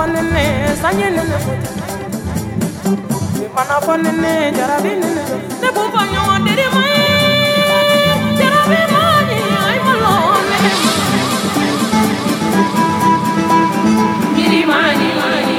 fanene sanye mani malone miri mani mani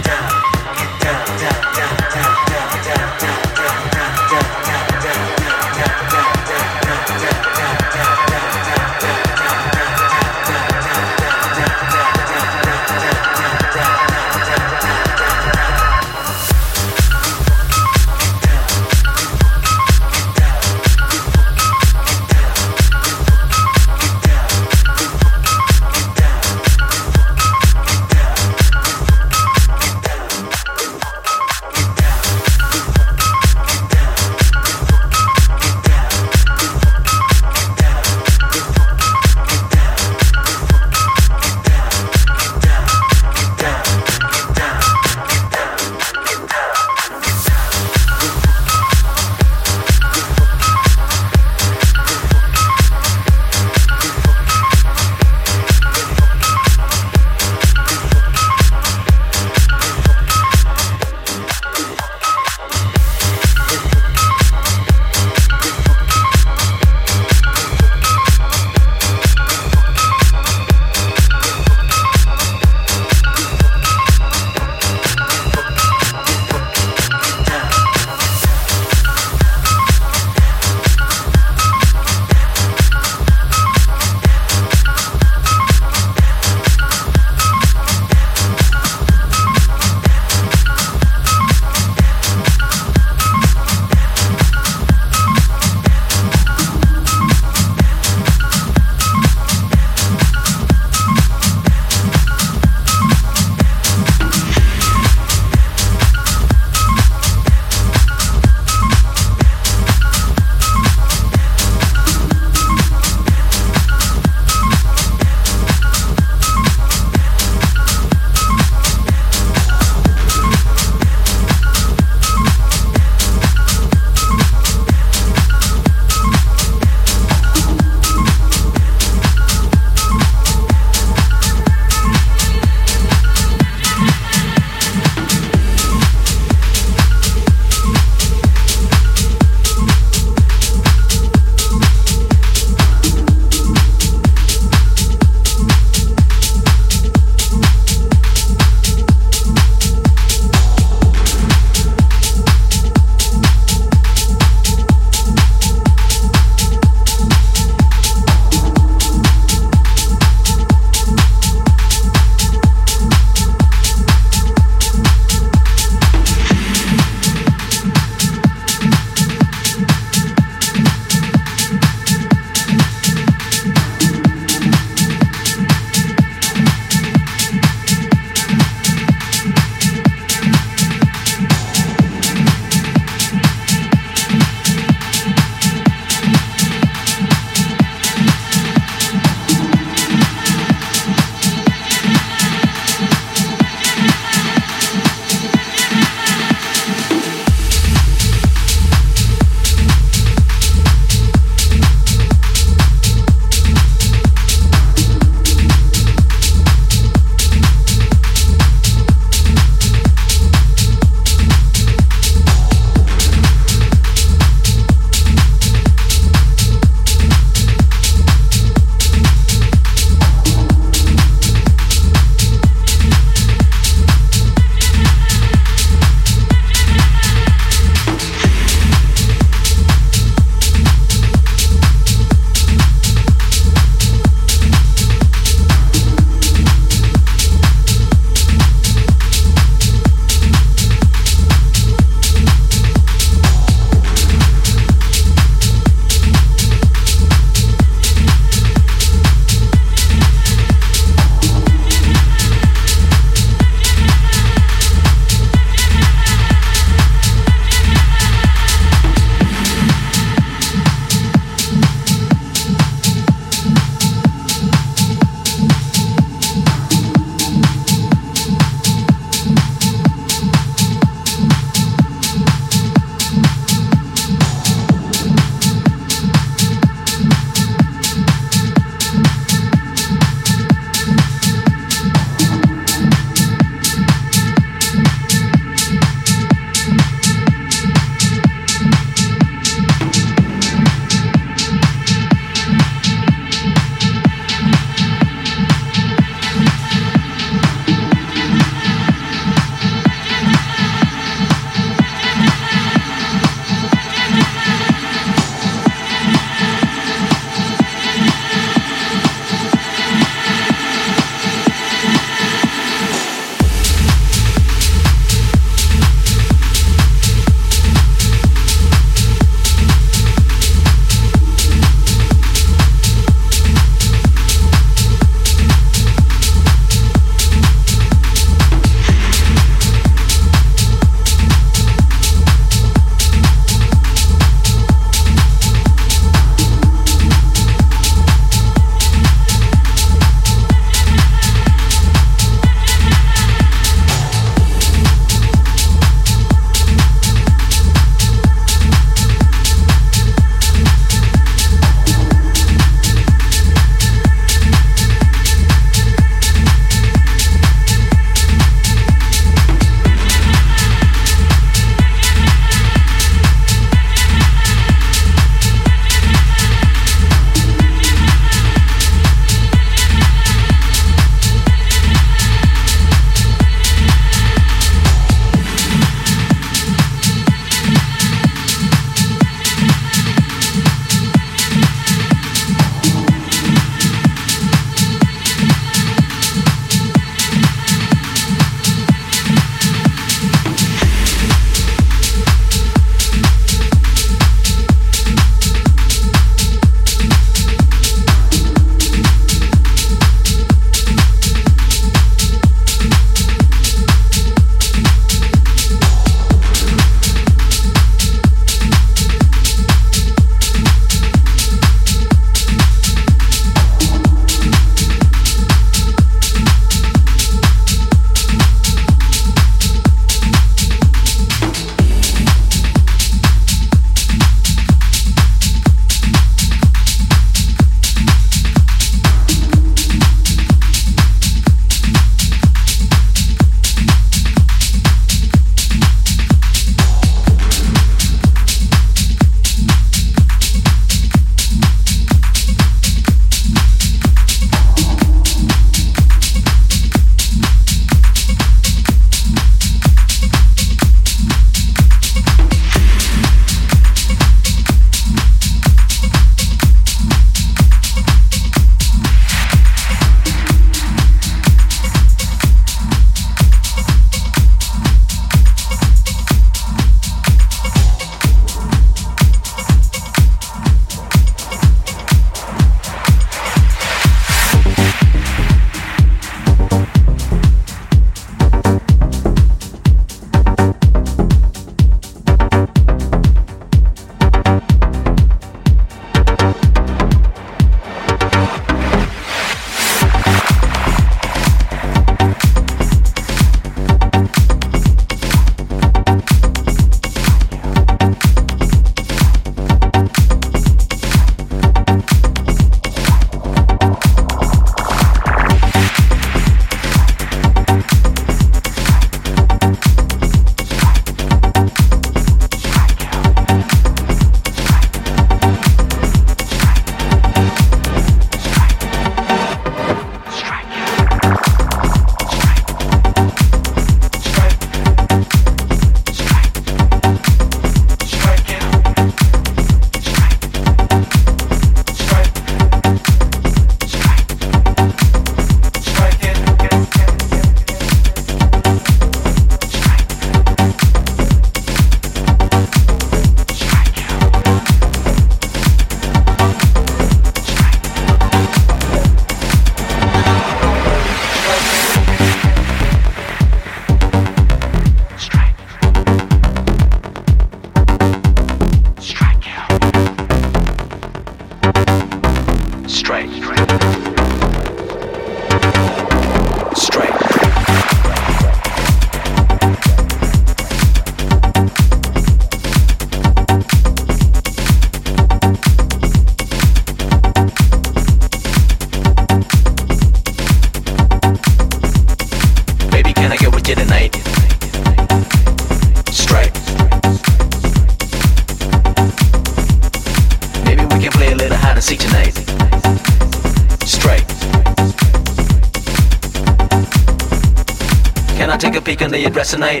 tonight?